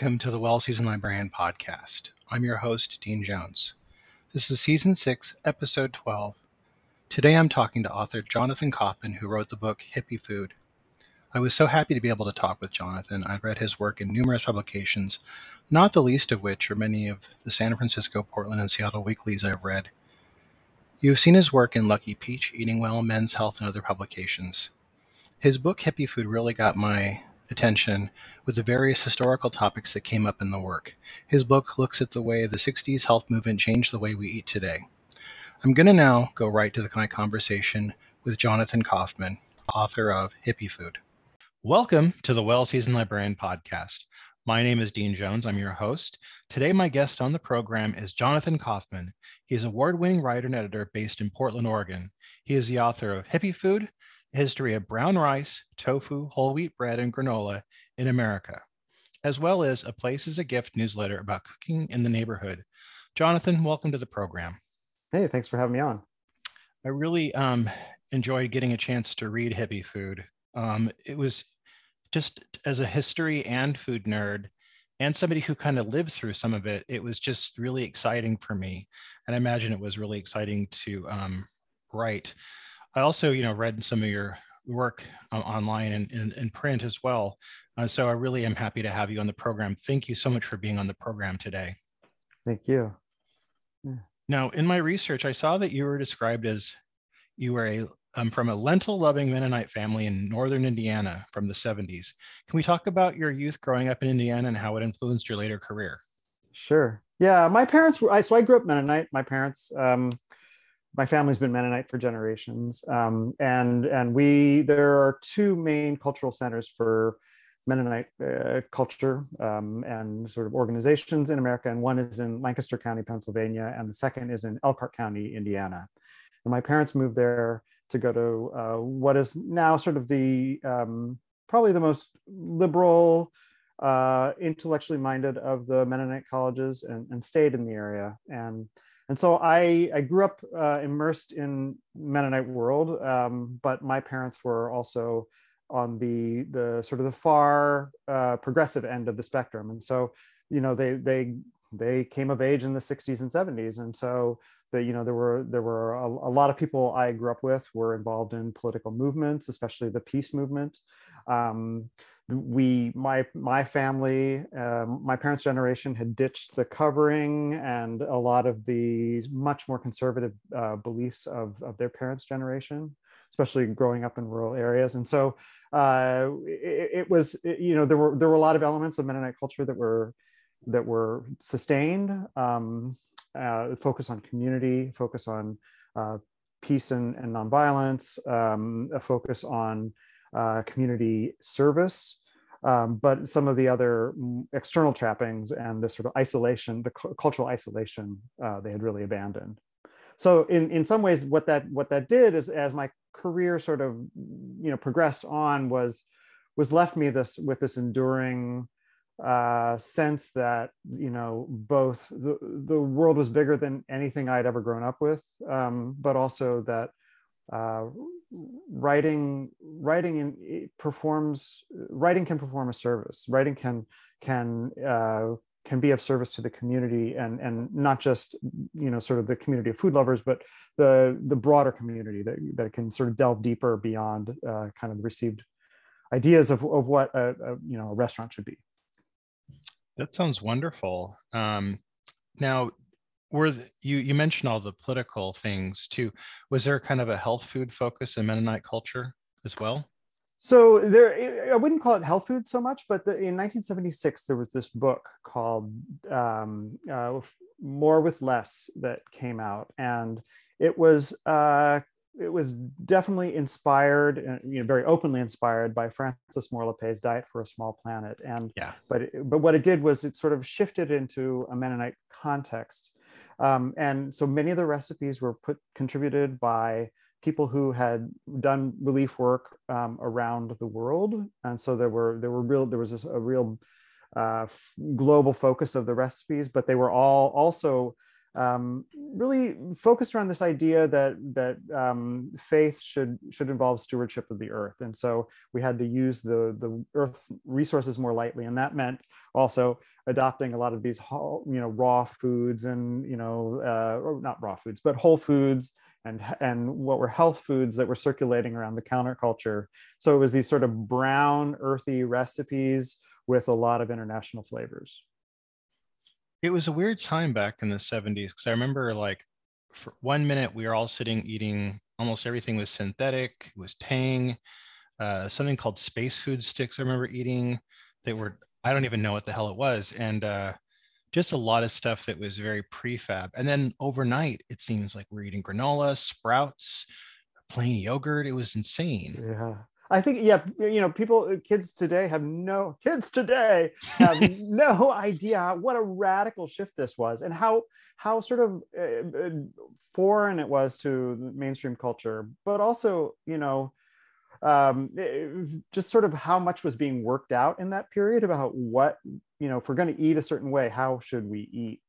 Welcome to the Well Seasoned Librarian podcast. I'm your host, Dean Jones. This is season 6, episode 12. Today I'm talking to author Jonathan Kauffman, who wrote the book Hippie Food. I was so happy to be able to talk with Jonathan. I've read his work in numerous publications, not the least of which are many of the San Francisco, Portland, and Seattle weeklies I've read. You have seen his work in Lucky Peach, Eating Well, Men's Health, and other publications. His book Hippie Food really got my attention with the various historical topics that came up in the work. His book looks at the way the 60s health movement changed the way we eat today. I'm going to now go right to the, my conversation with Jonathan Kauffman, author of Hippie Food. Welcome to the Well Seasoned Librarian podcast. My name is Dean Jones. I'm your host. Today, my guest on the program is Jonathan Kauffman. He is award winning writer and editor based in Portland, Oregon. He is the author of Hippie Food, history of brown rice, tofu, whole wheat bread, and granola in America, as well as a Place is a Gift newsletter about cooking in the neighborhood. Jonathan, welcome to the program. Hey, thanks for having me on. I really um, enjoyed getting a chance to read Hippie Food. Um, it was just as a history and food nerd, and somebody who kind of lived through some of it, it was just really exciting for me. And I imagine it was really exciting to um, write. I also, you know, read some of your work uh, online and in print as well. Uh, so I really am happy to have you on the program. Thank you so much for being on the program today. Thank you. Yeah. Now, in my research, I saw that you were described as you were a um, from a lentil-loving Mennonite family in northern Indiana from the 70s. Can we talk about your youth growing up in Indiana and how it influenced your later career? Sure. Yeah, my parents were. I, so I grew up Mennonite. My parents um, my family's been Mennonite for generations, um, and and we there are two main cultural centers for Mennonite uh, culture um, and sort of organizations in America, and one is in Lancaster County, Pennsylvania, and the second is in Elkhart County, Indiana. And my parents moved there to go to uh, what is now sort of the um, probably the most liberal, uh, intellectually minded of the Mennonite colleges, and, and stayed in the area and and so I, I grew up uh, immersed in Mennonite world, um, but my parents were also on the the sort of the far uh, progressive end of the spectrum, and so you know they they they came of age in the 60s and 70s, and so the, you know there were there were a, a lot of people I grew up with were involved in political movements, especially the peace movement. Um, we my my family um, my parents generation had ditched the covering and a lot of the much more conservative uh, beliefs of, of their parents generation especially growing up in rural areas. And so uh, it, it, was it, you know there were there were a lot of elements of mennonite culture that were that were sustained um, uh, focus on community focus on uh, peace and, and nonviolence um, a focus on uh, community service um, but some of the other mm, external trappings and the sort of isolation, the cultural isolation, uh, they had really abandoned. So in, in some ways, what that what that did is, as my career sort of you know progressed on, was was left me this with this enduring uh, sense that you know both the the world was bigger than anything I'd ever grown up with, um, but also that uh, writing writing in, performs writing can perform a service. Writing can can uh, can be of service to the community and and not just you know sort of the community of food lovers but the the broader community that, that can sort of delve deeper beyond uh, kind of received ideas of, of what a, a, you know a restaurant should be. That sounds wonderful. Um, now were the, you you mentioned all the political things too. Was there kind of a health food focus in mennonite culture as well? So there i wouldn't call it health food so much but the, in 1976 there was this book called um, uh, more with less that came out. And it was uh, it was definitely inspired, uh, you know, very openly inspired by Frances Moore Lappé's Diet for a Small Planet. And yeah, but it, but what it did was it sort of shifted into a Mennonite context um, and so many of the recipes were put contributed by people who had done relief work um, around the world. And so there were there were real there was a real uh, global focus of the recipes, but they were all also um, really focused around this idea that that um, faith should should involve stewardship of the earth, and so we had to use the the earth's resources more lightly, and that meant also adopting a lot of these you know raw foods and you know uh, not raw foods but whole foods and and what were health foods that were circulating around the counterculture. So it was these sort of brown, earthy recipes with a lot of international flavors. It was a weird time back in the 70s because I remember like for one minute we were all sitting eating almost everything was synthetic, it was tang, uh, something called space food sticks I remember eating they were I don't even know what the hell it was. And uh, just a lot of stuff that was very prefab. And then overnight, it seems like we're eating granola, sprouts, plain yogurt. It was insane. Yeah. I think, yeah, you know, people, kids today have no, kids today have no idea what a radical shift this was and how, how sort of uh, foreign it was to mainstream culture, but also, you know, um, just sort of how much was being worked out in that period about what you know if we're going to eat a certain way how should we eat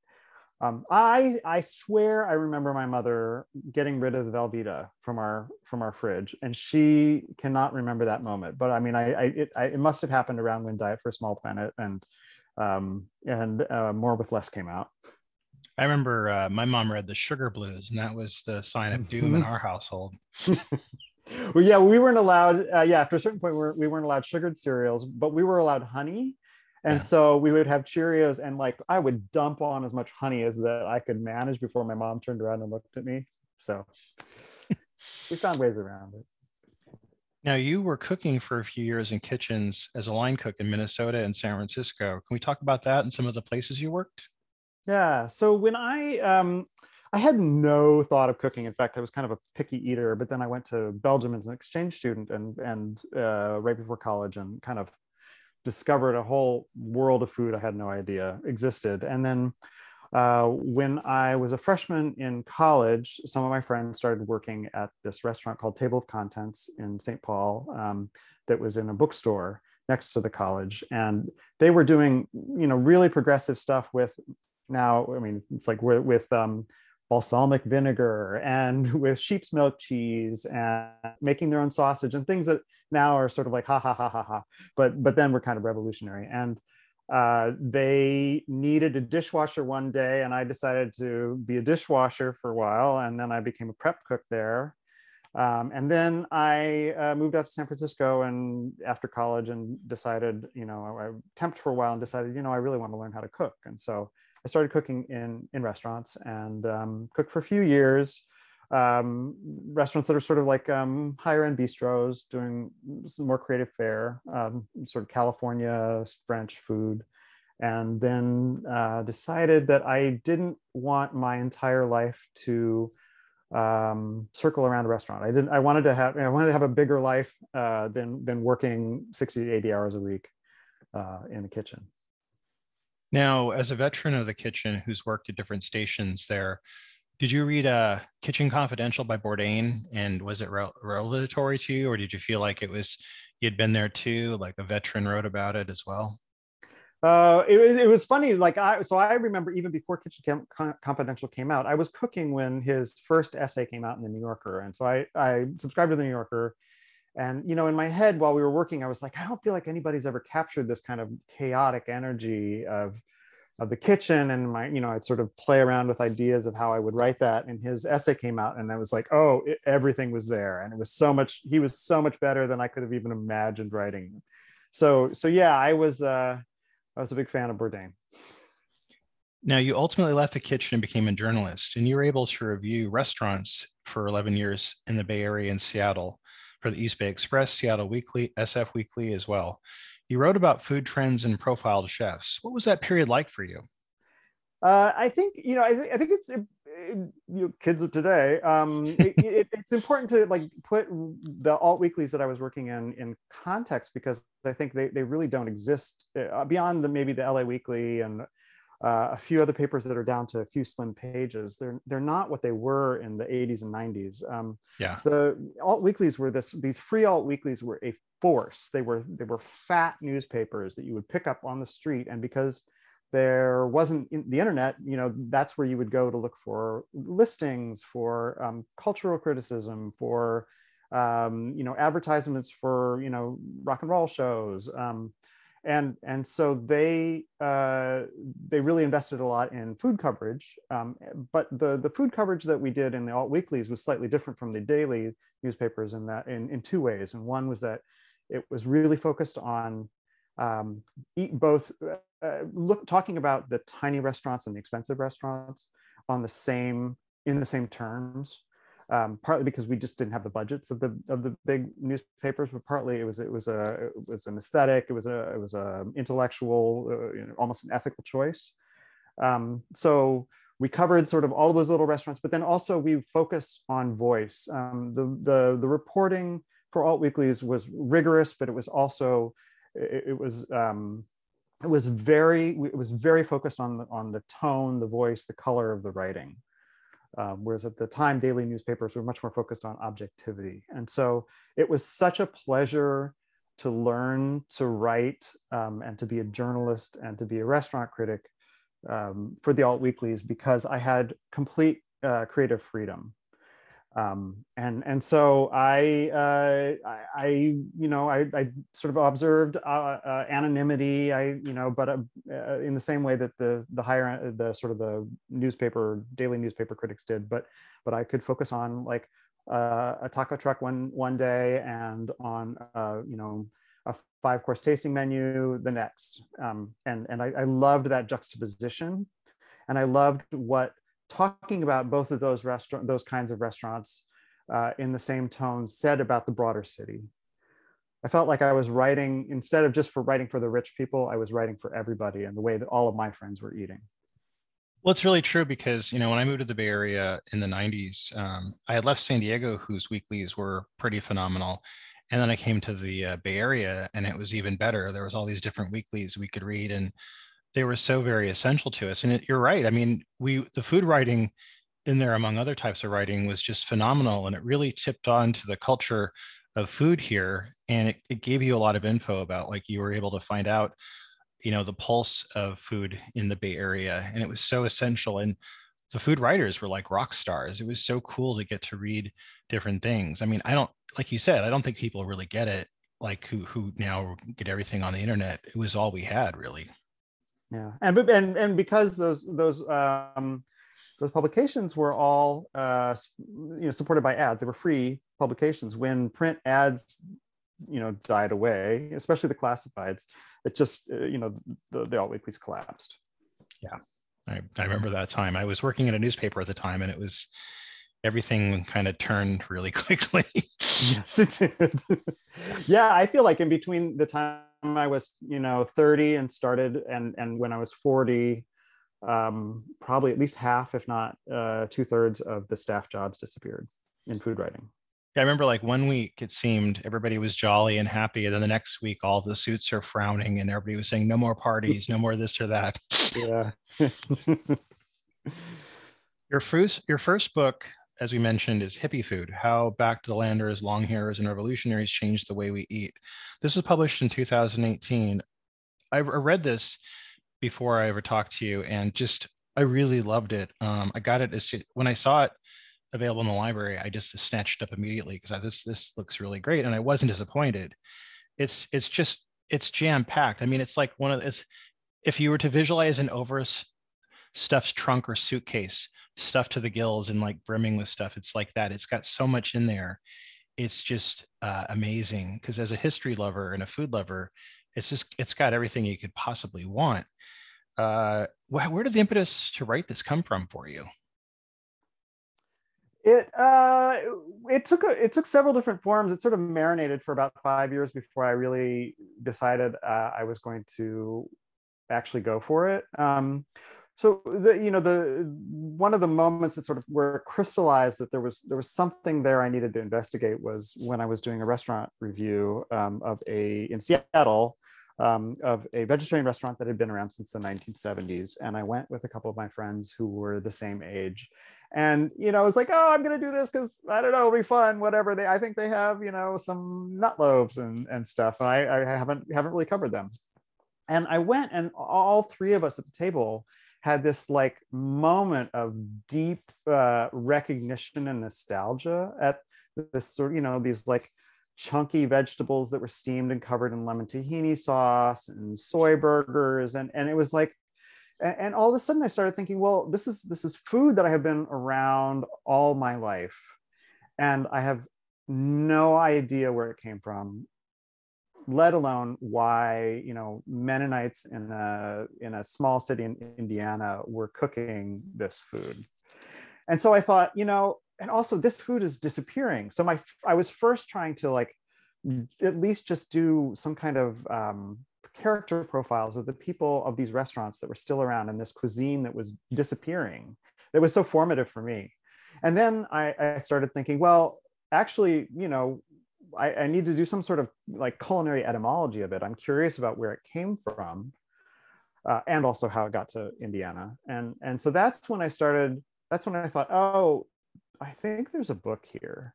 um, I I swear I remember my mother getting rid of the Velveeta from our from our fridge, and she cannot remember that moment. But I mean, I, I it, I, it must have happened around when Diet for a Small Planet and um, and uh, More with Less came out. I remember uh, my mom read the Sugar Blues, and that was the sign of doom in our household. well, yeah, we weren't allowed. Uh, yeah, after a certain point, we weren't, we weren't allowed sugared cereals, but we were allowed honey. And yeah. so we would have Cheerios, and like I would dump on as much honey as that I could manage before my mom turned around and looked at me. So we found ways around it. Now, you were cooking for a few years in kitchens as a line cook in Minnesota and San Francisco. Can we talk about that and some of the places you worked? Yeah. So when I um, I had no thought of cooking. In fact, I was kind of a picky eater. But then I went to Belgium as an exchange student, and and uh, right before college, and kind of discovered a whole world of food I had no idea existed. And then uh, when I was a freshman in college, some of my friends started working at this restaurant called Table of Contents in St. Paul um, that was in a bookstore next to the college. And they were doing, you know, really progressive stuff with now, I mean, it's like with, um, balsamic vinegar and with sheep's milk cheese and making their own sausage and things that now are sort of like ha ha ha ha ha. But but then we're kind of revolutionary. And uh, they needed a dishwasher one day and i decided to be a dishwasher for a while and then i became a prep cook there. Um, and then i uh, moved out to san francisco and after college and decided you know i temped for a while and decided you know i really want to learn how to cook. And so I started cooking in in restaurants and um, cooked for a few years. Um, restaurants that are sort of like um, higher end bistros, doing some more creative fare, um, sort of California French food, and then uh, decided that I didn't want my entire life to um, circle around a restaurant. I didn't. I wanted to have. I wanted to have a bigger life uh, than than working 60 to 80 hours a week uh, in the kitchen. Now, as a veteran of the kitchen who's worked at different stations there, did you read uh, Kitchen Confidential by Bourdain and was it re- revelatory to you, or did you feel like it was you'd been there too, like a veteran wrote about it as well? Uh, it, it was funny. Like I, so I remember even before Kitchen Confidential came out, I was cooking when his first essay came out in the New Yorker, and so I, I subscribed to the New Yorker, and you know in my head while we were working i was like i don't feel like anybody's ever captured this kind of chaotic energy of of the kitchen. And my you know i'd sort of play around with ideas of how i would write that and his essay came out and i was like oh it, everything was there. And it was so much he was so much better than i could have even imagined writing. So so yeah i was uh i was a big fan of bourdain. Now you ultimately left the kitchen and became a journalist and you were able to review restaurants for 11 years in the bay area and seattle for the East Bay Express, Seattle Weekly, SF Weekly as well. You wrote about food trends and profiled chefs. What was that period like for you? Uh, I think you know. I, th- I think it's it, you know, kids of today. Um, it, it, it's important to like put the alt weeklies that I was working in in context because I think they, they really don't exist uh, beyond the maybe the LA Weekly and uh, a few other papers that are down to a few slim pages. They're they're not what they were in the 80s and 90s. Um, yeah. The alt weeklies were this these free alt weeklies were a force. They were they were fat newspapers that you would pick up on the street, and because there wasn't in the internet you know that's where you would go to look for listings for um, cultural criticism for um, you know advertisements for you know rock and roll shows um, and and so they uh, they really invested a lot in food coverage. Um, but the the food coverage that we did in the alt weeklies was slightly different from the daily newspapers in that in, in two ways. And one was that it was really focused on um, eat both uh, look talking about the tiny restaurants and the expensive restaurants on the same in the same terms um, partly because we just didn't have the budgets of the of the big newspapers, but partly it was it was a it was an aesthetic, it was a it was a intellectual, uh, you know, almost an ethical choice. Um, so we covered sort of all those little restaurants, but then also we focused on voice. Um, the the the reporting for alt weeklies was rigorous, but it was also it, it was um, it was very it was very focused on the, on the tone, the voice, the color of the writing. Um, whereas at the time, daily newspapers were much more focused on objectivity. And so it was such a pleasure to learn to write um, and to be a journalist and to be a restaurant critic um, for the alt weeklies because I had complete uh, creative freedom um, and and so I, uh, I, I you know I, I sort of observed uh, uh, anonymity. I you know but uh, uh, in the same way that the the higher the sort of the newspaper daily newspaper critics did. But but I could focus on like uh, a taco truck one one day and on you know a five course tasting menu the next. Um, and and I, I loved that juxtaposition. And I loved what talking about both of those restaurant, those kinds of restaurants uh, in the same tone said about the broader city. I felt like I was writing instead of just for writing for the rich people, I was writing for everybody and the way that all of my friends were eating. Well, it's really true because you know when I moved to the Bay Area in the '90s, um, I had left San Diego, whose weeklies were pretty phenomenal, and then I came to the uh, Bay Area, and it was even better. There was all these different weeklies we could read, and they were so very essential to us. And it, you're right. I mean, we the food writing in there, among other types of writing, was just phenomenal, and it really tipped on to the culture of food here, and it, it gave you a lot of info about like you were able to find out, you know, the pulse of food in the Bay Area, and it was so essential. And the food writers were like rock stars. It was so cool to get to read different things. I mean, I don't like you said, I don't think people really get it like who who now get everything on the internet. It was all we had really yeah. And and and because those those um those publications were all uh you know supported by ads they were free publications when print ads you know died away especially the classifieds it just uh, you know the, the alt weeklies collapsed. Yeah. I, I remember that time. I was working in a newspaper at the time and it was everything kind of turned really quickly. Yes it did. Yeah i feel like in between the time I was, you know, 30 and started, and and when I was 40, um, probably at least half, if not uh, two thirds, of the staff jobs disappeared in food writing. Yeah, I remember like one week it seemed everybody was jolly and happy, and then the next week all the suits are frowning, and everybody was saying no more parties, no more this or that. Yeah. your first your first book as we mentioned, is hippie food, how back to the landers, long hairs, and revolutionaries changed the way we eat. This was published in 2018. I read this before I ever talked to you, and just I really loved it. Um, I got it as when I saw it available in the library, I just snatched up immediately because this this looks really great, and I wasn't disappointed. It's it's just it's jam packed. I mean, it's like one of it's if you were to visualize an overstuffed trunk or suitcase stuffed to the gills and like brimming with stuff. It's like that. It's got so much in there. It's just uh, amazing because as a history lover and a food lover, it's just it's got everything you could possibly want. Uh, where, where did the impetus to write this come from for you? It uh, it took a, it took several different forms. It sort of marinated for about five years before I really decided uh, I was going to actually go for it. Um, so the you know the one of the moments that sort of where crystallized that there was there was something there I needed to investigate was when I was doing a restaurant review um, of a in Seattle um, of a vegetarian restaurant that had been around since the 1970s, and I went with a couple of my friends who were the same age, and you know I was like, oh, I'm gonna do this because I don't know, it'll be fun, whatever. They I think they have you know some nut loaves and and stuff, and I, I haven't haven't really covered them. and I went, and all three of us at the table had this like moment of deep uh, recognition and nostalgia at this sort you know, these like chunky vegetables that were steamed and covered in lemon tahini sauce and soy burgers. And, and it was like, and all of a sudden I started thinking, well, this is this is food that I have been around all my life, and I have no idea where it came from let alone why you know Mennonites in a in a small city in Indiana were cooking this food. And so I thought, you know, and also this food is disappearing. So my I was first trying to like at least just do some kind of um, character profiles of the people of these restaurants that were still around and this cuisine that was disappearing. That was so formative for me. And then I, I started thinking, well, actually, you know, I, I, need to do some sort of like culinary etymology of it. I'm curious about where it came from, uh, and also how it got to Indiana. And and so that's when I started. That's when I thought, oh, I think there's a book here.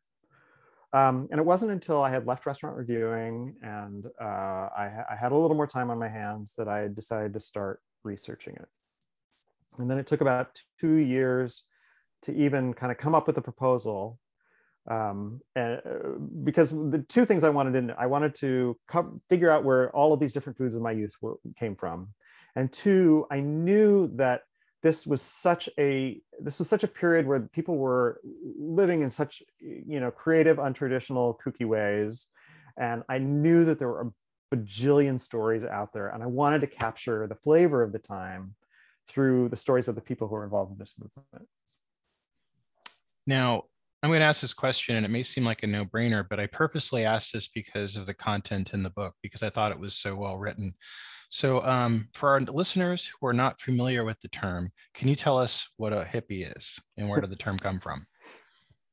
Um, and it wasn't until I had left restaurant reviewing and uh, I, I had a little more time on my hands that I decided to start researching it. And then it took about two years to even kind of come up with a proposal um, and uh, because the two things I wanted in, I wanted to figure out where all of these different foods in my youth were, came from, and two, I knew that this was such a this was such a period where people were living in such you know creative, untraditional, kooky ways, and I knew that there were a bajillion stories out there, and I wanted to capture the flavor of the time through the stories of the people who were involved in this movement. Now, I'm going to ask this question, and it may seem like a no brainer, but I purposely asked this because of the content in the book, because I thought it was so well written. So, um, for our listeners who are not familiar with the term, can you tell us what a hippie is and where did the term come from?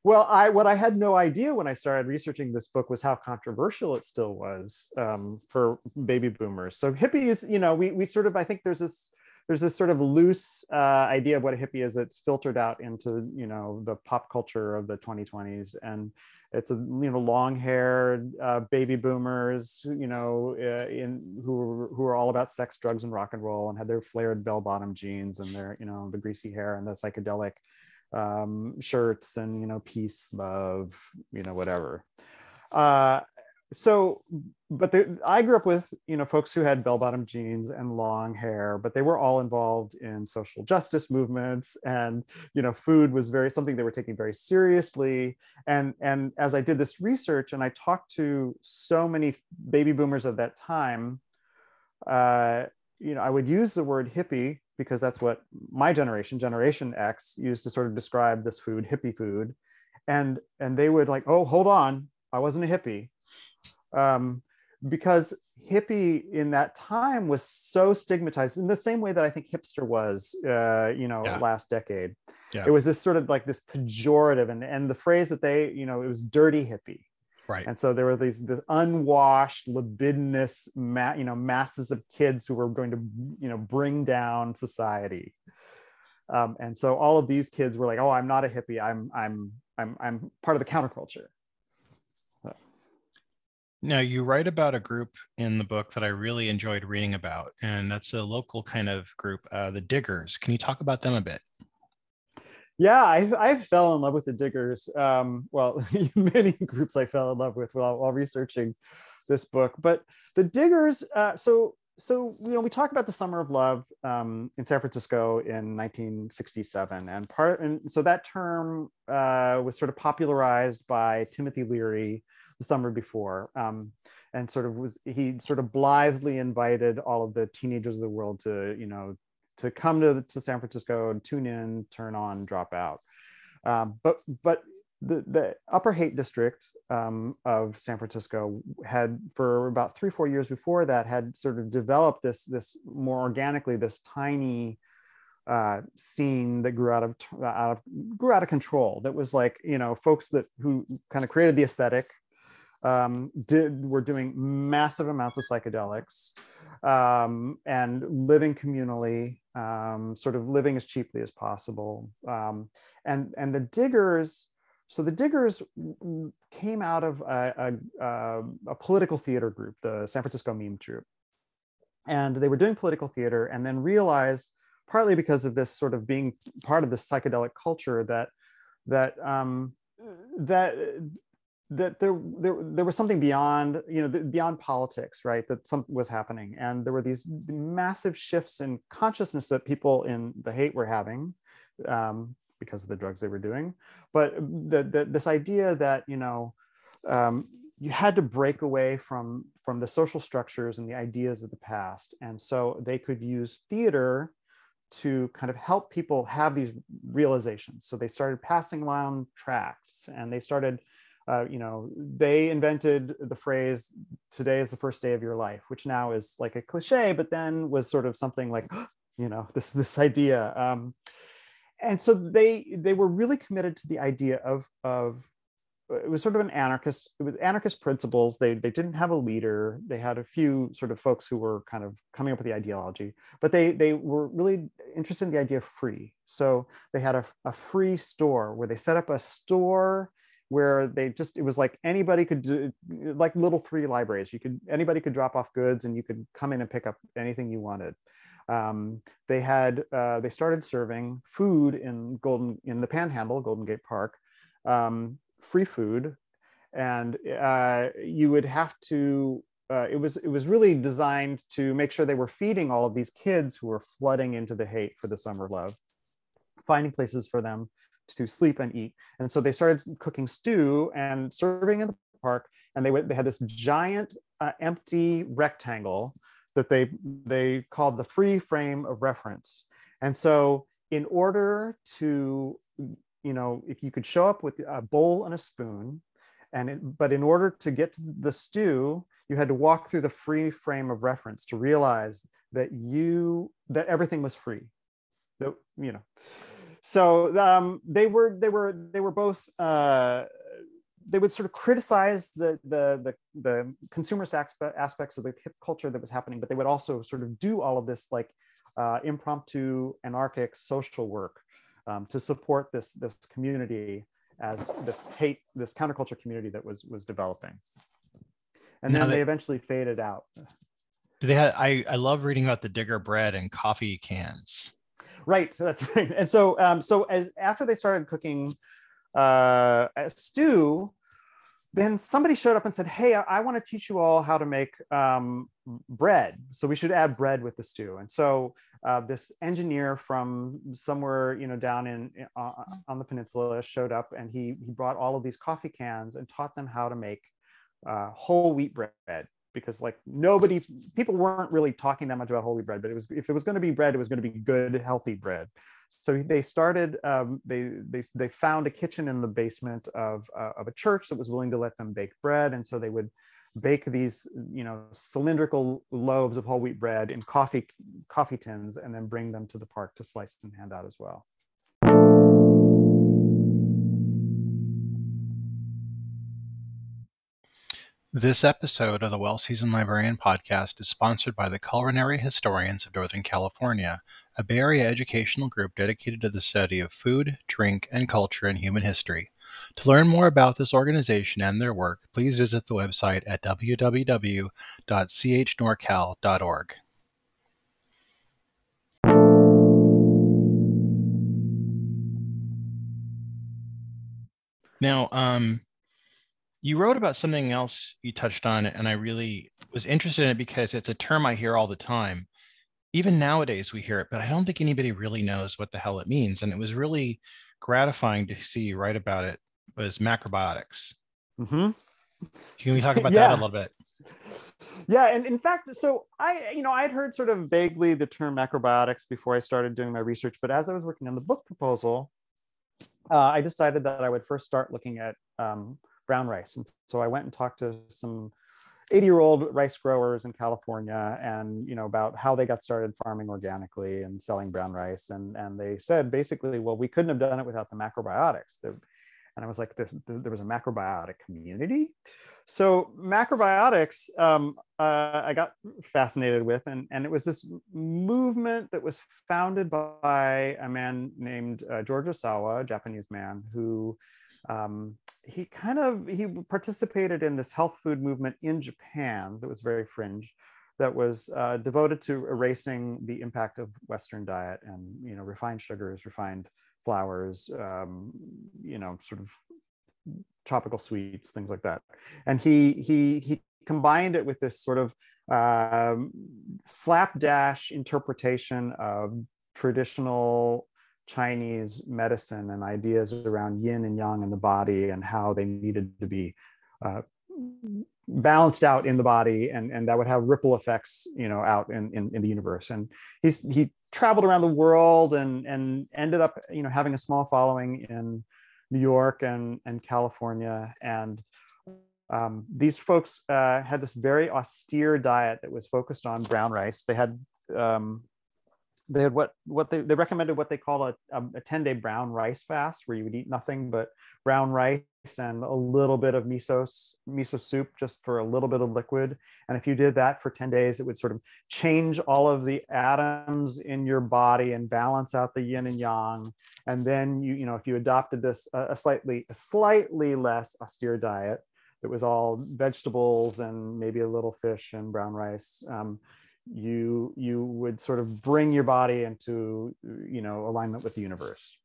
Well, I what I had no idea when I started researching this book was how controversial it still was um, for baby boomers. So hippies, you know, we we sort of I think there's this there's this sort of loose uh, idea of what a hippie is that's filtered out into you know the pop culture of the 2020s and it's a you know long haired uh, baby boomers you know uh, in who who are all about sex drugs and rock and roll and had their flared bell bottom jeans and their you know the greasy hair and the psychedelic um, shirts and you know peace love you know whatever. Uh, so but the, i grew up with you know folks who had bell-bottom jeans and long hair but they were all involved in social justice movements. And you know food was very something they were taking very seriously. And and as i did this research and i talked to so many baby boomers of that time uh, you know i would use the word hippie because that's what my generation generation x used to sort of describe this food hippie food. And and they would like oh hold on. I wasn't a hippie um, because hippie in that time was so stigmatized in the same way that I think hipster was, uh, you know, yeah. last decade. Yeah. It was this sort of like this pejorative, and and the phrase that they, you know, it was dirty hippie. Right. And so there were these this unwashed, libidinous, ma- you know, masses of kids who were going to, you know, bring down society. Um, and so all of these kids were like, "Oh, I'm not a hippie. I'm I'm I'm I'm part of the counterculture." Now, you write about a group in the book that I really enjoyed reading about, and that's a local kind of group, uh, the Diggers. Can you talk about them a bit? Yeah, I, I fell in love with the Diggers. Um, well, many groups I fell in love with while, while researching this book, but the Diggers. Uh, so so you know we talk about the summer of love um, in san francisco in 1967 and part and so that term uh, was sort of popularized by timothy leary the summer before. Um, and sort of was he sort of blithely invited all of the teenagers of the world to you know to come to, to San Francisco and tune in, turn on, drop out. Um, but but the, the Upper Haight District um, of San Francisco had, for about three four years before that, had sort of developed this this more organically this tiny uh, scene that grew out of out of grew out of control. That was like you know folks that who kind of created the aesthetic um, did were doing massive amounts of psychedelics um, and living communally, um, sort of living as cheaply as possible. Um, and and the diggers, so the diggers came out of a, a, a, political theater group, the San Francisco Mime Troupe. and they were doing political theater and then realized partly because of this sort of being part of this psychedelic culture that that um, that that there, there there was something beyond you know beyond politics right that something was happening. And there were these massive shifts in consciousness that people in the Haight were having um, because of the drugs they were doing. But the, the, this idea that you know um, you had to break away from from the social structures and the ideas of the past. And so they could use theater to kind of help people have these realizations. So they started passing around tracts and they started uh, you know, they invented the phrase "today is the first day of your life," which now is like a cliche, but then was sort of something like, you know, this this idea. Um, and so they they were really committed to the idea of of it was sort of an anarchist it was anarchist principles. They they didn't have a leader. They had a few sort of folks who were kind of coming up with the ideology but they they were really interested in the idea of free. So they had a, a free store where they set up a store where they just it was like anybody could do like little free libraries. You could anybody could drop off goods and you could come in and pick up anything you wanted. Um, they had uh, they started serving food in golden in the panhandle golden gate park um, free food. And uh, you would have to uh, it was it was really designed to make sure they were feeding all of these kids who were flooding into the Haight for the summer love finding places for them to sleep and eat. And so they started cooking stew and serving in the park. And they went, they had this giant uh, empty rectangle that they they called the free frame of reference. And so in order to, you know, if you could show up with a bowl and a spoon, and it, but in order to get to the stew, you had to walk through the free frame of reference to realize that you that everything was free. That you know so um, they were they were they were both uh, they would sort of criticize the the the, the consumerist aspects of the hip culture that was happening, but they would also sort of do all of this like uh, impromptu anarchic social work um, to support this this community as this Haight this counterculture community that was was developing. And then they, they, eventually faded out. Do they have i i love reading about the digger bread and coffee cans Right. So that's right. And so, um, so as after they started cooking uh, a stew, then somebody showed up and said, "Hey, I, I want to teach you all how to make um, bread. So we should add bread with the stew." And so uh, this engineer from somewhere, you know, down in uh, on the peninsula showed up, and he he brought all of these coffee cans and taught them how to make uh, whole wheat bread because like nobody people weren't really talking that much about holy bread but it was if it was going to be bread it was going to be good healthy bread. So they started um, they, they they found a kitchen in the basement of, uh, of a church that was willing to let them bake bread. And so they would bake these you know cylindrical loaves of whole wheat bread in coffee coffee tins and then bring them to the park to slice and hand out as well This episode of the Well Seasoned Librarian podcast is sponsored by the Culinary Historians of Northern California, a Bay Area educational group dedicated to the study of food, drink, and culture in human history. To learn more about this organization and their work, please visit the website at www.chnorcal.org. Now, um, you wrote about something else you touched on, and I really was interested in it because it's a term I hear all the time. Even nowadays, we hear it, but I don't think anybody really knows what the hell it means. And it was really gratifying to see you write about it. Was macrobiotics? Mm-hmm. Can we talk about yeah. that a little bit? Yeah, and in fact, so I, you know, I had heard sort of vaguely the term macrobiotics before I started doing my research, but as I was working on the book proposal, uh, I decided that I would first start looking at um, brown rice. And so I went and talked to some 80 year old rice growers in California and, you know, about how they got started farming organically and selling brown rice. And, and they said basically, well, we couldn't have done it without the macrobiotics. And I was like, there was a macrobiotic community. So macrobiotics, um, uh, I got fascinated with, and, and it was this movement that was founded by a man named uh, George Ohsawa, a Japanese man, who um, he kind of he participated in this health food movement in Japan that was very fringe that was uh, devoted to erasing the impact of Western diet and you know refined sugars, refined flours, um, you know, sort of tropical sweets, things like that. And he he he combined it with this sort of um, slapdash interpretation of traditional Chinese medicine and ideas around yin and yang in the body and how they needed to be uh, balanced out in the body and, and that would have ripple effects, you know, out in, in, in the universe. And he's, he traveled around the world and, and ended up, you know, having a small following in New York and, and California. And um, these folks uh, had this very austere diet that was focused on brown rice. They had um, they had what what they, they recommended what they call a, a 10 day brown rice fast where you would eat nothing but brown rice and a little bit of miso miso soup just for a little bit of liquid. And if you did that for 10 days it would sort of change all of the atoms in your body and balance out the yin and yang. And then you you know if you adopted this a, a slightly a slightly less austere diet that was all vegetables and maybe a little fish and brown rice um, you you would sort of bring your body into you know alignment with the universe.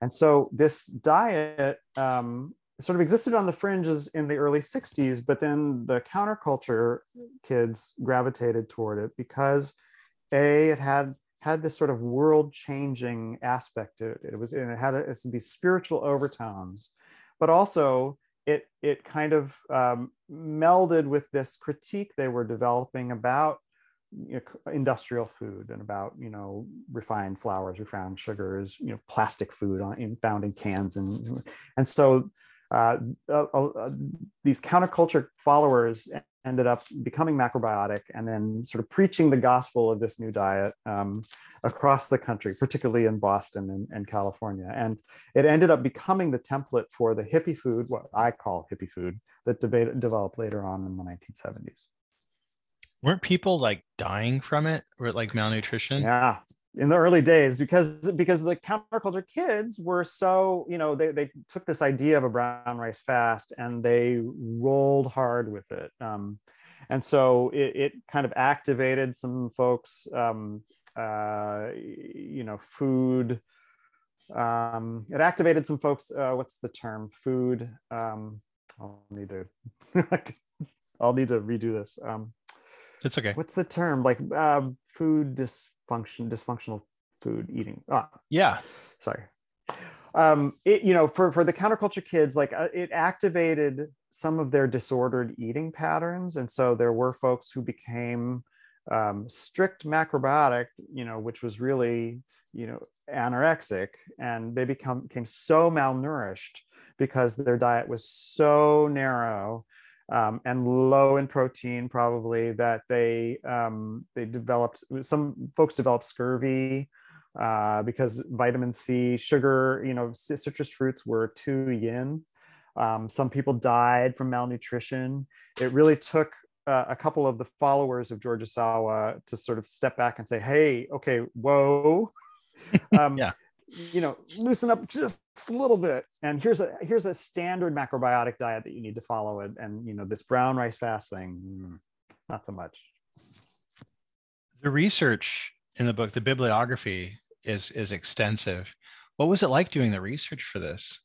And so this diet um, sort of existed on the fringes in the early 60s but then the counterculture kids gravitated toward it because a it had had this sort of world changing aspect to it. It was and it had a, it's these spiritual overtones but also it it kind of um, melded with this critique they were developing about you know, industrial food and about you know refined flours, refined sugars, you know plastic food on, in, found in cans and and so uh, uh, uh, these counterculture followers ended up becoming macrobiotic and then sort of preaching the gospel of this new diet um, across the country, particularly in Boston and, and, California. And it ended up becoming the template for the hippie food, what I call hippie food, that debate, developed later on in the 1970s weren't people like dying from it or like malnutrition? Yeah, in the early days because because the counterculture kids were so you know they, they took this idea of a brown rice fast and they rolled hard with it um, and so it, it, kind of activated some folks um, uh, you know food um, it activated some folks uh, what's the term food um, i'll need to i'll need to redo this um, it's okay. What's the term? Like uh, food dysfunction, dysfunctional food eating. Ah, yeah. Sorry. Um, it, you know, for for the counterculture kids, like uh, it activated some of their disordered eating patterns, and so there were folks who became um, strict macrobiotic, you know, which was really you know anorexic, and they become became so malnourished because their diet was so narrow um, and low in protein probably that they um, they developed some folks developed scurvy uh, because vitamin C, sugar, you know, citrus fruits were too yin. Um, some people died from malnutrition. It really took uh, a couple of the followers of George Ohsawa to sort of step back and say, "Hey, okay, whoa." Um, yeah you know loosen up just a little bit. And here's a here's a standard macrobiotic diet that you need to follow it and you know this brown rice fast thing mm, not so much. The research in the book the bibliography is is extensive. What was it like doing the research for this?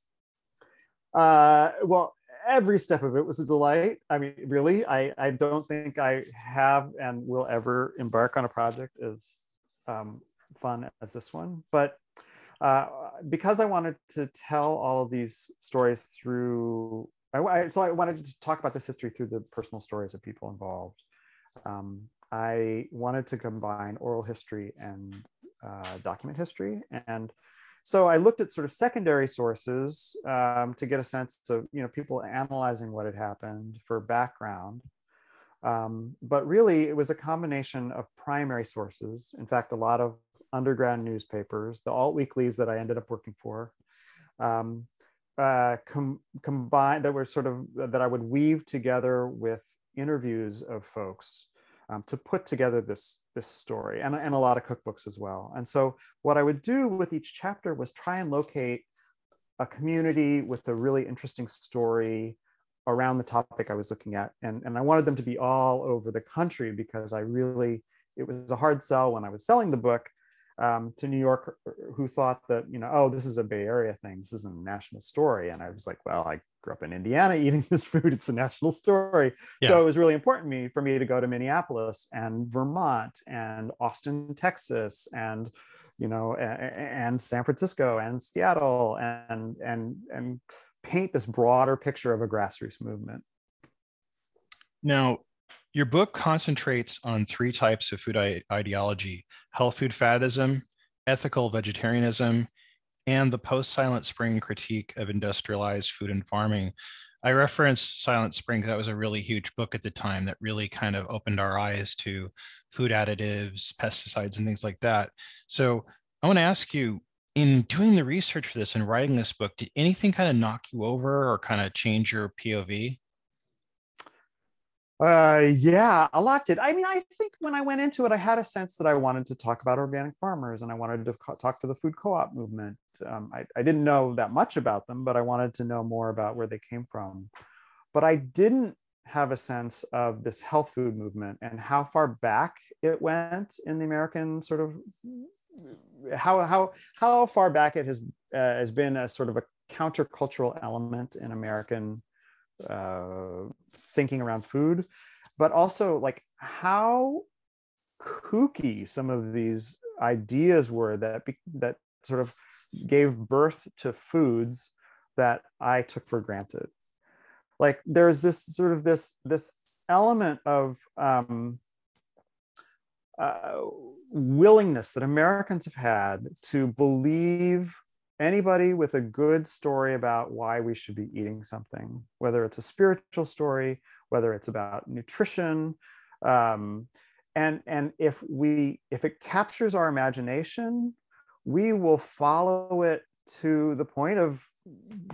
Uh well every step of it was a delight. I mean really i i don't think i have and will ever embark on a project as um, fun as this one. But uh, because I wanted to tell all of these stories through, I, I, so I wanted to talk about this history through the personal stories of people involved. Um, I wanted to combine oral history and uh, document history. And so I looked at sort of secondary sources um, to get a sense of, you know, people analyzing what had happened for background. Um, but really, it was a combination of primary sources. In fact, a lot of underground newspapers, the alt weeklies that I ended up working for, um, uh, com- combined that were sort of that I would weave together with interviews of folks um, to put together this this story, and, and a lot of cookbooks as well. And so, what I would do with each chapter was try and locate a community with a really interesting story around the topic I was looking at. And, and I wanted them to be all over the country because I really, it was a hard sell when I was selling the book um, to New York who thought that, you know, oh, this is a Bay Area thing. This isn't a national story. And I was like, well, I grew up in Indiana eating this food. It's a national story. Yeah. So it was really important me for me to go to Minneapolis and Vermont and Austin, Texas, and you know, and San Francisco and Seattle and and and paint this broader picture of a grassroots movement. Now, your book concentrates on three types of food ideology health food fadism, ethical vegetarianism, and the post Silent Spring critique of industrialized food and farming. I referenced Silent Spring that was a really huge book at the time that really kind of opened our eyes to food additives, pesticides, and things like that. So I want to ask you in doing the research for this and writing this book, did anything kind of knock you over or kind of change your POV? Uh, yeah, a lot did. I mean, I think when I went into it, I had a sense that I wanted to talk about organic farmers and I wanted to talk to the food co-op movement. Um, I, I didn't know that much about them, but I wanted to know more about where they came from. But I didn't have a sense of this health food movement and how far back it went in the American sort of how how how far back it has uh, has been a sort of a countercultural element in American uh, thinking around food, but also like how kooky some of these ideas were that that sort of gave birth to foods that I took for granted. Like there's this sort of this this element of um, uh, willingness that Americans have had to believe anybody with a good story about why we should be eating something, whether it's a spiritual story, whether it's about nutrition. Um, and, and if we if it captures our imagination, we will follow it to the point of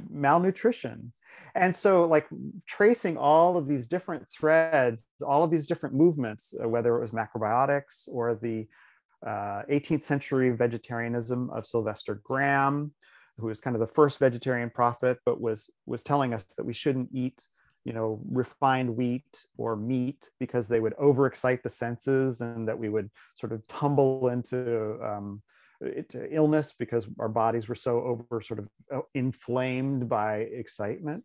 malnutrition. And so, like tracing all of these different threads, all of these different movements, uh, whether it was macrobiotics or the uh, 18th century vegetarianism of Sylvester Graham, who was kind of the first vegetarian prophet, but was was telling us that we shouldn't eat, you know, refined wheat or meat because they would overexcite the senses and that we would sort of tumble into um, into illness because our bodies were so over sort of uh, inflamed by excitement.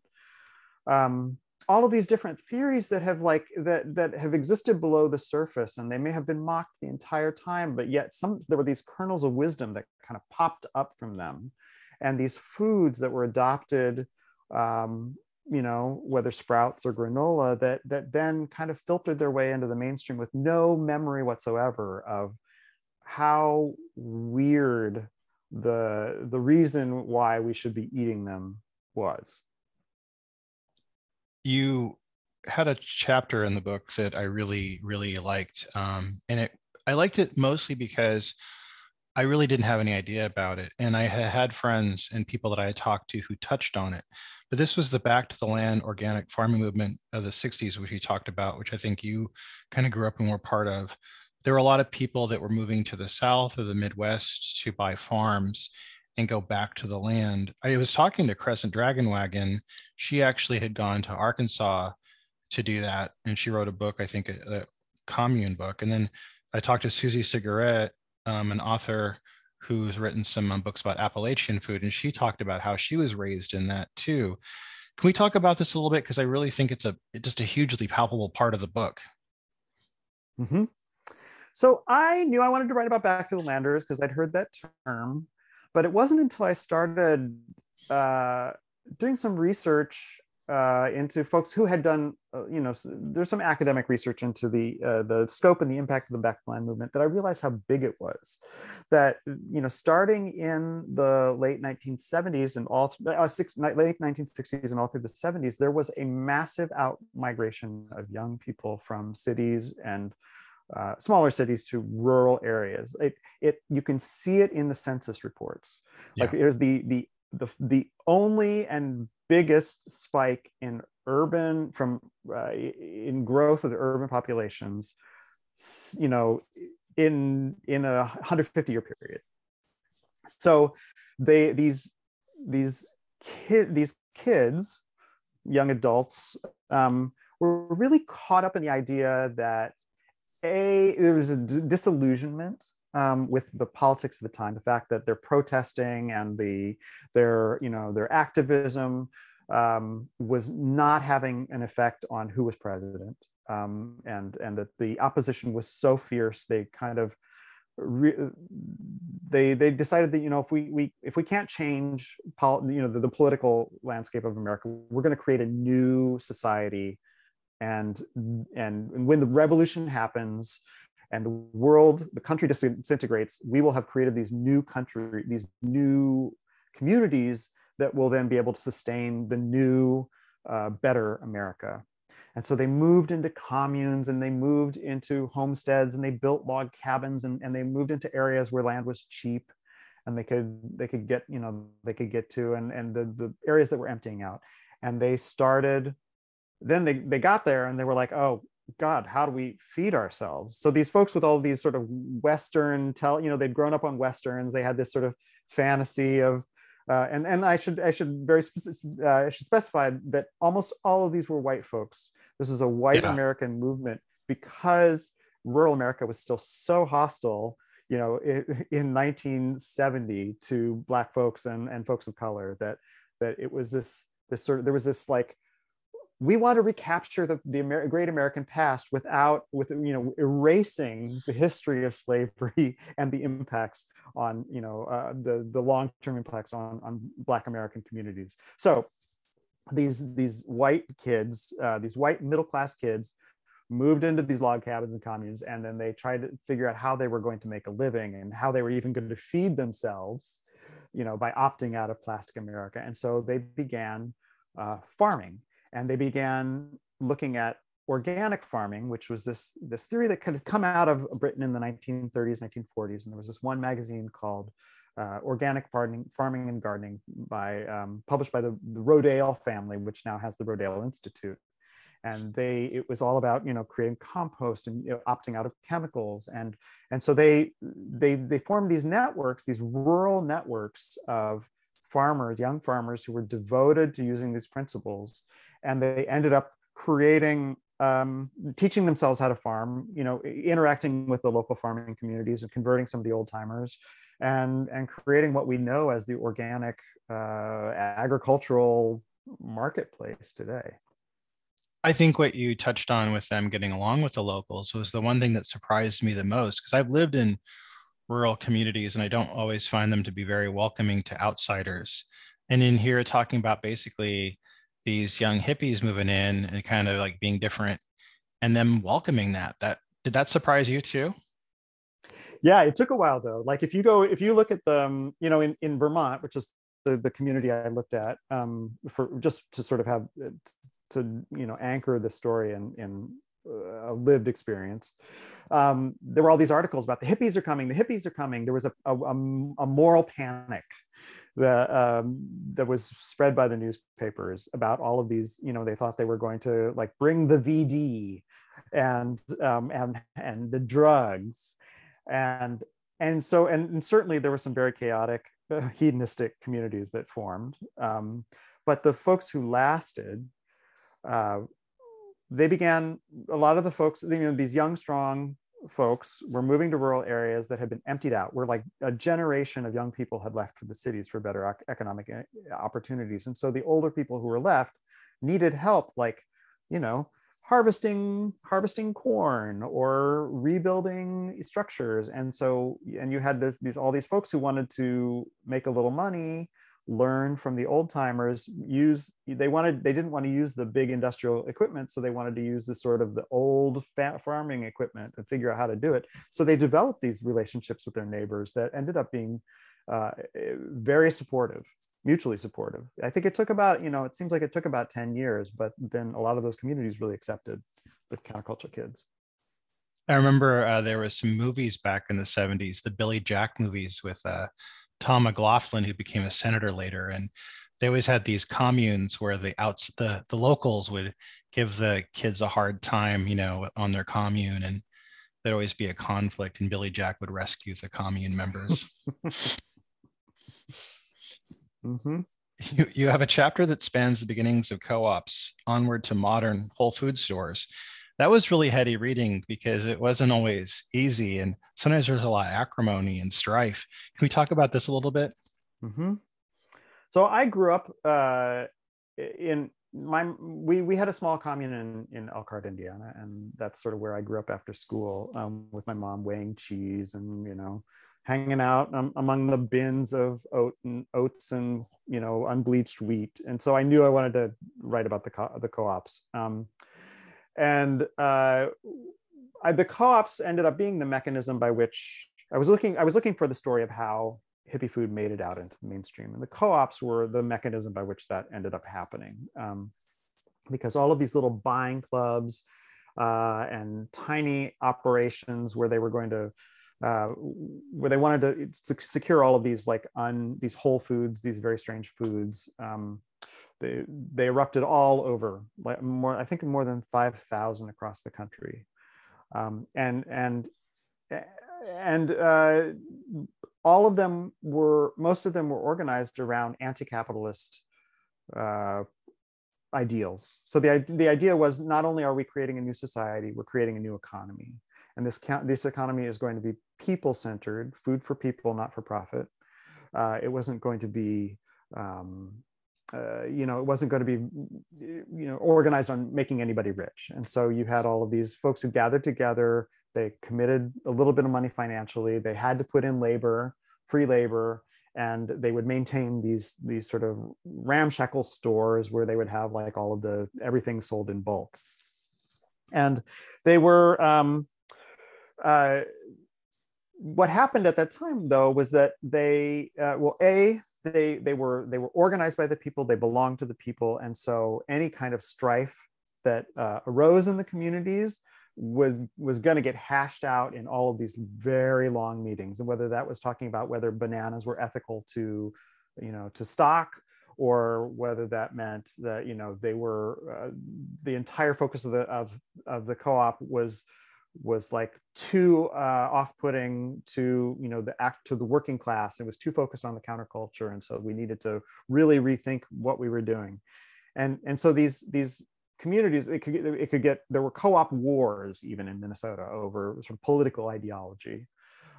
Um, all of these different theories that have like that that have existed below the surface and they may have been mocked the entire time but yet some there were these kernels of wisdom that kind of popped up from them. And these foods that were adopted um, you know whether sprouts or granola that that then kind of filtered their way into the mainstream with no memory whatsoever of how weird the the reason why we should be eating them was you had a chapter in the book that I really, really liked. Um, and it, I liked it mostly because I really didn't have any idea about it. And I had friends and people that I talked to who touched on it. But this was the back to the land organic farming movement of the 60s, which you talked about, which I think you kind of grew up and were part of. There were a lot of people that were moving to the South or the Midwest to buy farms and go back to the land. I was talking to Crescent Dragonwagon. She actually had gone to Arkansas to do that, and she wrote a book, I think, a, a commune book. And then I talked to Susie Cigarette, um, an author who's written some um, books about Appalachian food, and she talked about how she was raised in that too. Can we talk about this a little bit? Because I really think it's a just a hugely palpable part of the book. Mm-hmm. So I knew I wanted to write about back to the landers because I'd heard that term but it wasn't until I started uh, doing some research uh, into folks who had done, uh, you know, there's some academic research into the uh, the scope and the impact of the backland movement that I realized how big it was. That you know, starting in the late 1970s and all uh, six, late 1960s and all through the 70s, there was a massive out migration of young people from cities and uh, smaller cities to rural areas. It, it, you can see it in the census reports. Yeah. Like there's the, the, the, the only and biggest spike in urban from uh, in growth of the urban populations, you know, in, in a 150 year period. So they, these, these kid, these kids young adults um, were really caught up in the idea that a there was a disillusionment um, with the politics of the time, the fact that they're protesting and the their you know their activism um, was not having an effect on who was president, um, and and that the opposition was so fierce they kind of re- they they decided that you know if we we if we can't change pol- you know the, the political landscape of America, we're going to create a new society, and and when the revolution happens and the world, the country disintegrates, we will have created these new country, these new communities that will then be able to sustain the new, uh, better America. And so they moved into communes and they moved into homesteads and they built log cabins and, and they moved into areas where land was cheap and they could they could get you know they could get to and and the, the areas that were emptying out and they started then they, they got there and they were like oh god how do we feed ourselves so these folks with all these sort of western tell you know they'd grown up on westerns they had this sort of fantasy of uh, and and I should I should very uh, I should specify that almost all of these were white folks. This is a white yeah. American movement because rural America was still so hostile, you know, in, in 1970 to black folks and, and folks of color that that it was this this sort of there was this like we want to recapture the, the Amer- great American past without, with you know, erasing the history of slavery and the impacts on, you know, uh, the the long term impacts on on Black American communities. So these these white kids, uh, these white middle class kids, moved into these log cabins and communes, and then they tried to figure out how they were going to make a living and how they were even going to feed themselves, you know, by opting out of plastic America. And so they began uh, farming and they began looking at organic farming, which was this, this theory that had come out of Britain in the 1930s, 1940s. And there was this one magazine called uh, Organic Farming, Farming and Gardening by, um, published by the, the Rodale family, which now has the Rodale Institute. And they, it was all about, you know, creating compost and you know, opting out of chemicals. And, and so they, they, they formed these networks, these rural networks of farmers, young farmers who were devoted to using these principles and they ended up creating um, teaching themselves how to farm you know interacting with the local farming communities and converting some of the old timers and and creating what we know as the organic uh, agricultural marketplace today. I think what you touched on with them getting along with the locals was the one thing that surprised me the most because i've lived in rural communities and i don't always find them to be very welcoming to outsiders. And in here talking about basically these young hippies moving in and kind of like being different and them welcoming that that did that surprise you too? Yeah it took a while though. Like if you go if you look at the um, you know in, in vermont which is the, the community i looked at um, for just to sort of have uh, to you know anchor the story in in uh, a lived experience um, there were all these articles about the hippies are coming the hippies are coming. There was a, a, a moral panic that um, that was spread by the newspapers about all of these. You know, they thought they were going to like bring the VD and um, and and the drugs, and and so and, and certainly there were some very chaotic uh, hedonistic communities that formed. Um, but the folks who lasted, uh, they began. A lot of the folks, you know, these young, strong folks were moving to rural areas that had been emptied out where like a generation of young people had left for the cities for better economic eh, opportunities. And so the older people who were left needed help like you know harvesting harvesting corn or rebuilding structures. And so and you had this these all these folks who wanted to make a little money learn from the old timers use they wanted they didn't want to use the big industrial equipment so they wanted to use the sort of the old farming equipment and figure out how to do it. So they developed these relationships with their neighbors that ended up being uh, very supportive mutually supportive. I think it took about you know it seems like it took about 10 years but then a lot of those communities really accepted the counterculture kids. I remember uh, there was some movies back in the 70s the billy jack movies with uh, Tom McLaughlin, who became a senator later, and they always had these communes where the outs the the locals would give the kids a hard time, you know, on their commune, and there'd always be a conflict, and Billy Jack would rescue the commune members. mm-hmm. you, you have a chapter that spans the beginnings of co-ops onward to modern whole food stores that was really heady reading because it wasn't always easy and sometimes there's a lot of acrimony and strife can we talk about this a little bit mm-hmm. so i grew up uh, in my we we had a small commune in in Elkhart, Indiana, and that's sort of where I grew up after school um, with my mom weighing cheese and you know hanging out um, among the bins of oat and oats and you know unbleached wheat. And so I knew I wanted to write about the co- the co-ops. Um, and uh, I, the co-ops ended up being the mechanism by which I was looking. I was looking for the story of how hippie food made it out into the mainstream. And the co-ops were the mechanism by which that ended up happening. Um, because all of these little buying clubs uh, and tiny operations where they were going to, uh, where they wanted to, secure all of these like on these whole foods, these very strange foods. Um, they, they erupted all over, like more, I think more than 5,000 across the country. Um, and, and, and uh, all of them were most of them were organized around anti-capitalist uh, ideals. So the, the idea was not only are we creating a new society we're creating a new economy. And this this economy is going to be people centered food for people not for profit. Uh, it wasn't going to be um, uh, you know, it wasn't going to be, you know, organized on making anybody rich. And so you had all of these folks who gathered together they committed a little bit of money financially. They had to put in labor, free labor, and they would maintain these these sort of ramshackle stores where they would have like all of the everything sold in bulk. And they were um, uh, what happened at that time though was that they uh, well a they they were they were organized by the people they belonged to the people and so any kind of strife that uh, arose in the communities was was going to get hashed out in all of these very long meetings and whether that was talking about whether bananas were ethical to you know to stock or whether that meant that you know they were uh, the entire focus of the of of the co-op was was like too uh, off-putting to you know the act to the working class. It was too focused on the counterculture and so we needed to really rethink what we were doing. And and so these these communities it could it could get there were co-op wars even in minnesota over sort of political ideology.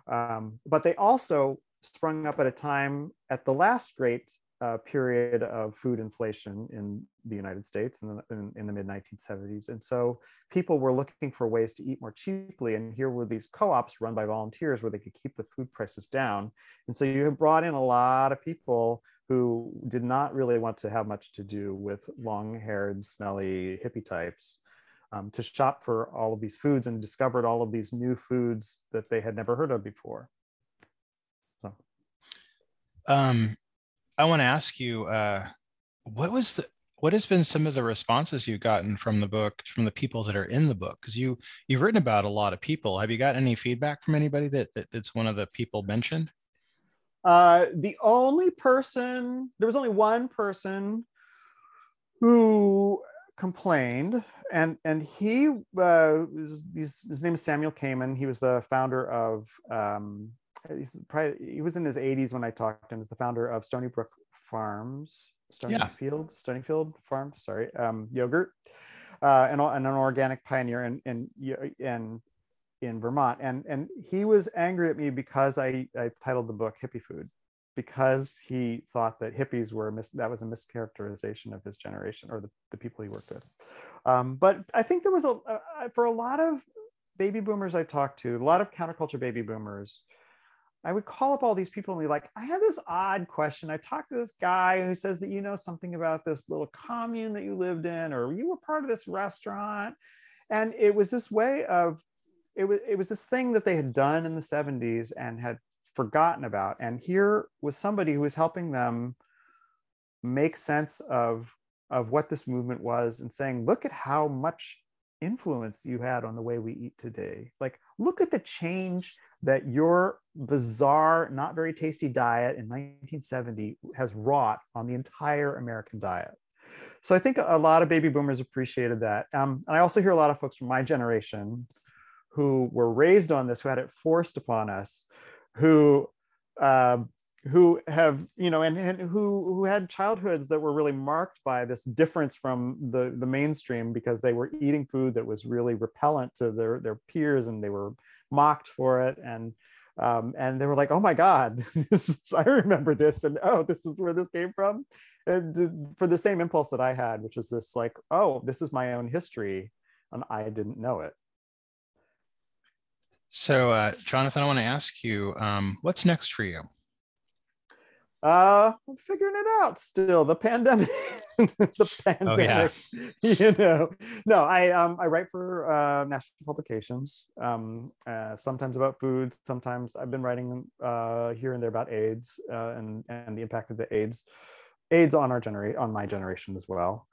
Um, but they also sprung up at a time at the last great uh, period of food inflation in the united states in the, in, in the mid 1970s and so people were looking for ways to eat more cheaply. And here were these co-ops run by volunteers where they could keep the food prices down. And so you brought in a lot of people who did not really want to have much to do with long haired, smelly hippie types um, to shop for all of these foods and discovered all of these new foods that they had never heard of before. So, um, I want to ask you, uh, what was the what has been some of the responses you've gotten from the book from the people that are in the book? Because you you've written about a lot of people. Have you got any feedback from anybody that, that that's one of the people mentioned? Uh, the only person, there was only one person who complained, and and he uh, his, his name is Samuel Kaymen. He was the founder of um, he's probably he was in his 80s when I talked to him. He's the founder of Stony Brook Farms, Stony yeah. Field, Stonyfield Farms. Sorry, um, yogurt, uh, and, and an organic pioneer, and and and in Vermont. And, and he was angry at me because I, I titled the book Hippie Food, because he thought that hippies were, mis- that was a mischaracterization of his generation or the, the people he worked with. Um, but I think there was a, uh, for a lot of baby boomers I talked to, a lot of counterculture baby boomers, I would call up all these people and be like, I have this odd question. I talked to this guy who says that you know something about this little commune that you lived in, or you were part of this restaurant. And it was this way of it was it was this thing that they had done in the 70s and had forgotten about and here was somebody who was helping them make sense of of what this movement was and saying look at how much influence you had on the way we eat today like look at the change that your bizarre not very tasty diet in 1970 has wrought on the entire american diet. So i think a lot of baby boomers appreciated that. Um, and i also hear a lot of folks from my generation who were raised on this, who had it forced upon us, who uh, who have you know and, and who who had childhoods that were really marked by this difference from the the mainstream because they were eating food that was really repellent to their their peers and they were mocked for it. And um, and they were like oh my god is, i remember this and oh this is where this came from. And for the same impulse that i had which was this like oh this is my own history and i didn't know it. So uh, jonathan i want to ask you um, what's next for you uh, I'm figuring it out still. The pandemic, the pandemic. Oh, yeah. You know, no, I um I write for uh, national publications. Um, uh, sometimes about food. Sometimes I've been writing uh, here and there about AIDS uh, and and the impact of the AIDS AIDS on our generation on my generation as well.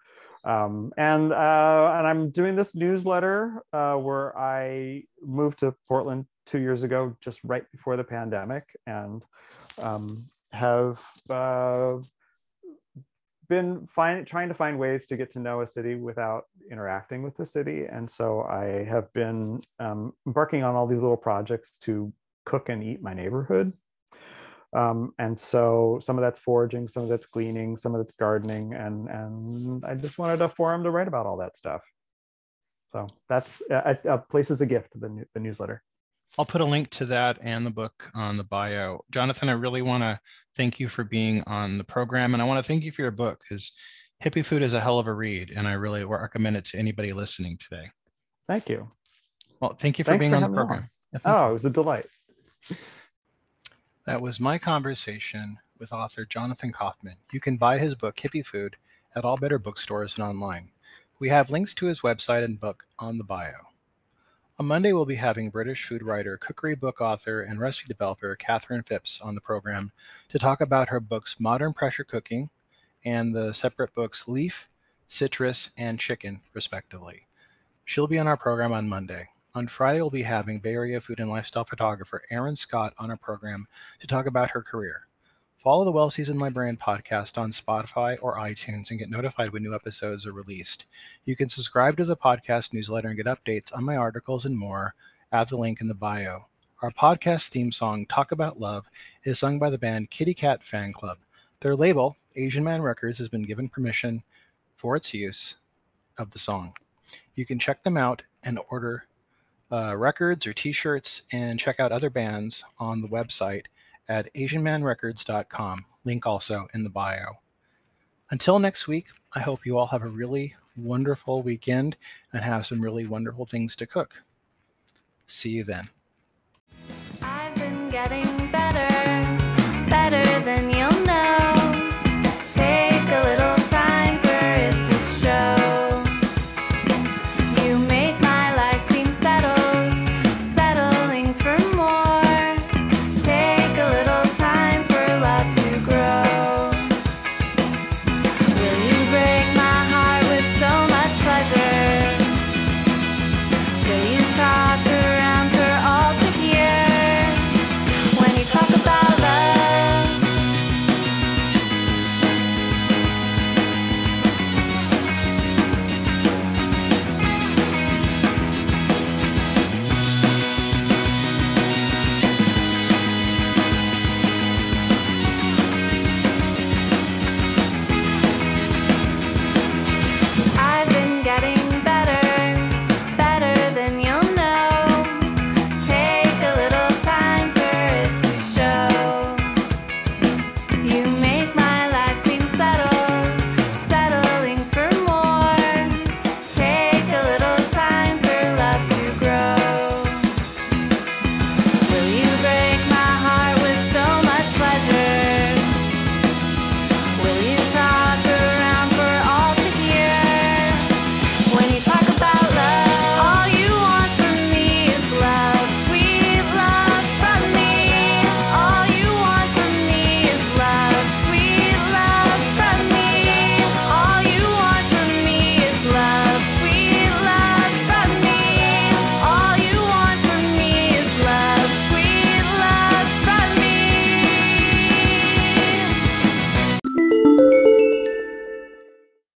Um, and uh, and I'm doing this newsletter uh, where I moved to Portland two years ago, just right before the pandemic, and um, have uh, been find, trying to find ways to get to know a city without interacting with the city. And so I have been um, embarking on all these little projects to cook and eat my neighborhood. Um, and so some of that's foraging, some of that's gleaning, some of that's gardening, and and I just wanted a forum to write about all that stuff. So that's a, a place is a gift, the, the newsletter. I'll put a link to that and the book on the bio. Jonathan, I really want to thank you for being on the program. And I want to thank you for your book because Hippie Food is a hell of a read. And I really recommend it to anybody listening today. Thank you. Well, thank you for Thanks being for on the program. On. oh, it was a delight. That was my conversation with author Jonathan Kauffman. You can buy his book, Hippie Food, at all better bookstores and online. We have links to his website and book on the bio. On Monday, we'll be having British food writer, cookery book author, and recipe developer Catherine Phipps on the program to talk about her books Modern Pressure Cooking and the separate books Leaf, Citrus, and Chicken, respectively. She'll be on our program on Monday. On Friday, we'll be having Bay Area food and lifestyle photographer Erin Scott on our program to talk about her career. Follow the Well Seasoned Librarian podcast on Spotify or iTunes and get notified when new episodes are released. You can subscribe to the podcast newsletter and get updates on my articles and more at the link in the bio. Our podcast theme song, Talk About Love, is sung by the band Kitty Cat Fan Club. Their label, Asian Man Records, has been given permission for its use of the song. You can check them out and order uh, records or t shirts and check out other bands on the website at asianmanrecords.com. Link also in the bio. Until next week, I hope you all have a really wonderful weekend and have some really wonderful things to cook. See you then.